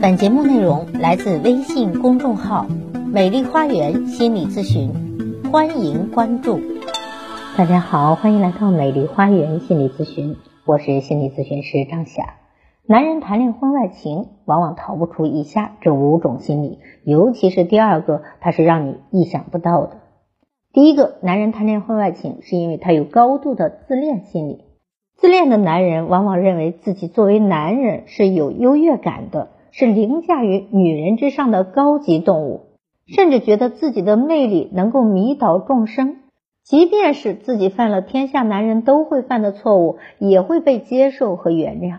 本节目内容来自微信公众号“美丽花园心理咨询”，欢迎关注。大家好，欢迎来到美丽花园心理咨询，我是心理咨询师张霞。男人谈恋爱婚外情，往往逃不出以下这五种心理，尤其是第二个，它是让你意想不到的。第一个，男人谈恋爱婚外情是因为他有高度的自恋心理。自恋的男人往往认为自己作为男人是有优越感的。是凌驾于女人之上的高级动物，甚至觉得自己的魅力能够迷倒众生，即便是自己犯了天下男人都会犯的错误，也会被接受和原谅。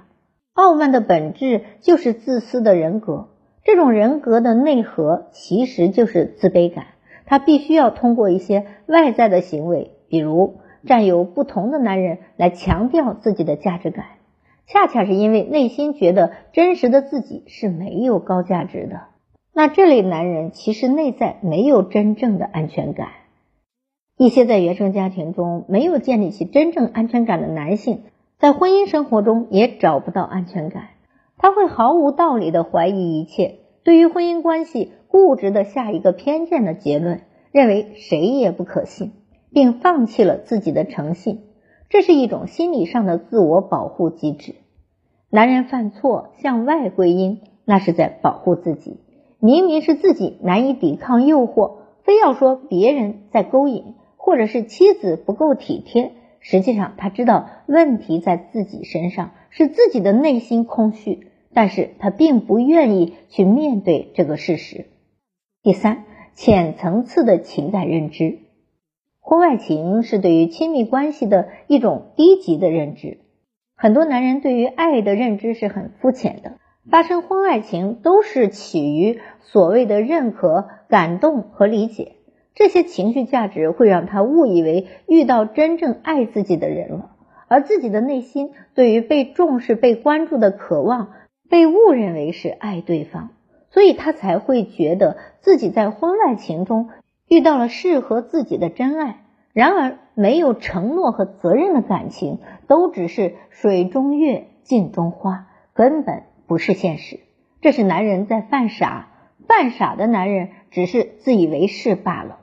傲慢的本质就是自私的人格，这种人格的内核其实就是自卑感。他必须要通过一些外在的行为，比如占有不同的男人，来强调自己的价值感。恰恰是因为内心觉得真实的自己是没有高价值的，那这类男人其实内在没有真正的安全感。一些在原生家庭中没有建立起真正安全感的男性，在婚姻生活中也找不到安全感。他会毫无道理的怀疑一切，对于婚姻关系固执的下一个偏见的结论，认为谁也不可信，并放弃了自己的诚信。这是一种心理上的自我保护机制。男人犯错向外归因，那是在保护自己。明明是自己难以抵抗诱惑，非要说别人在勾引，或者是妻子不够体贴。实际上，他知道问题在自己身上，是自己的内心空虚，但是他并不愿意去面对这个事实。第三，浅层次的情感认知。婚外情是对于亲密关系的一种低级的认知，很多男人对于爱的认知是很肤浅的。发生婚外情都是起于所谓的认可、感动和理解，这些情绪价值会让他误以为遇到真正爱自己的人了，而自己的内心对于被重视、被关注的渴望被误认为是爱对方，所以他才会觉得自己在婚外情中。遇到了适合自己的真爱，然而没有承诺和责任的感情，都只是水中月、镜中花，根本不是现实。这是男人在犯傻，犯傻的男人只是自以为是罢了。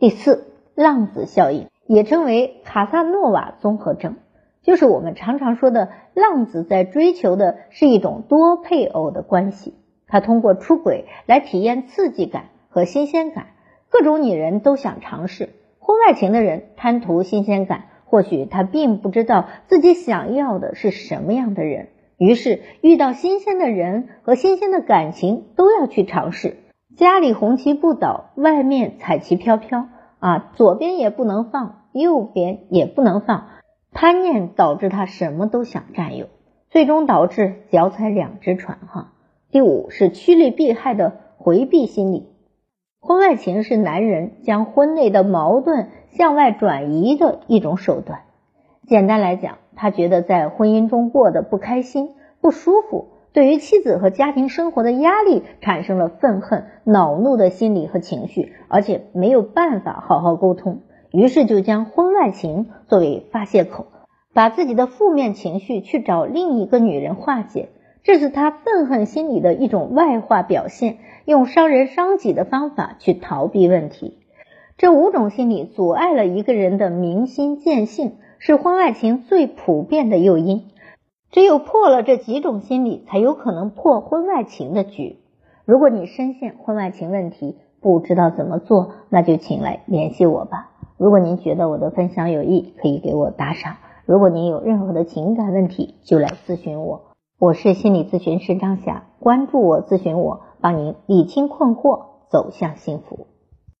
第四，浪子效应也称为卡萨诺瓦综合症，就是我们常常说的浪子在追求的是一种多配偶的关系，他通过出轨来体验刺激感和新鲜感。各种女人都想尝试婚外情的人贪图新鲜感，或许他并不知道自己想要的是什么样的人，于是遇到新鲜的人和新鲜的感情都要去尝试。家里红旗不倒，外面彩旗飘飘啊，左边也不能放，右边也不能放，贪念导致他什么都想占有，最终导致脚踩两只船。哈，第五是趋利避害的回避心理。婚外情是男人将婚内的矛盾向外转移的一种手段。简单来讲，他觉得在婚姻中过得不开心、不舒服，对于妻子和家庭生活的压力产生了愤恨、恼怒的心理和情绪，而且没有办法好好沟通，于是就将婚外情作为发泄口，把自己的负面情绪去找另一个女人化解。这是他愤恨心理的一种外化表现，用伤人伤己的方法去逃避问题。这五种心理阻碍了一个人的明心见性，是婚外情最普遍的诱因。只有破了这几种心理，才有可能破婚外情的局。如果你深陷婚外情问题，不知道怎么做，那就请来联系我吧。如果您觉得我的分享有益，可以给我打赏。如果您有任何的情感问题，就来咨询我。我是心理咨询师张霞，关注我，咨询我，帮您理清困惑，走向幸福。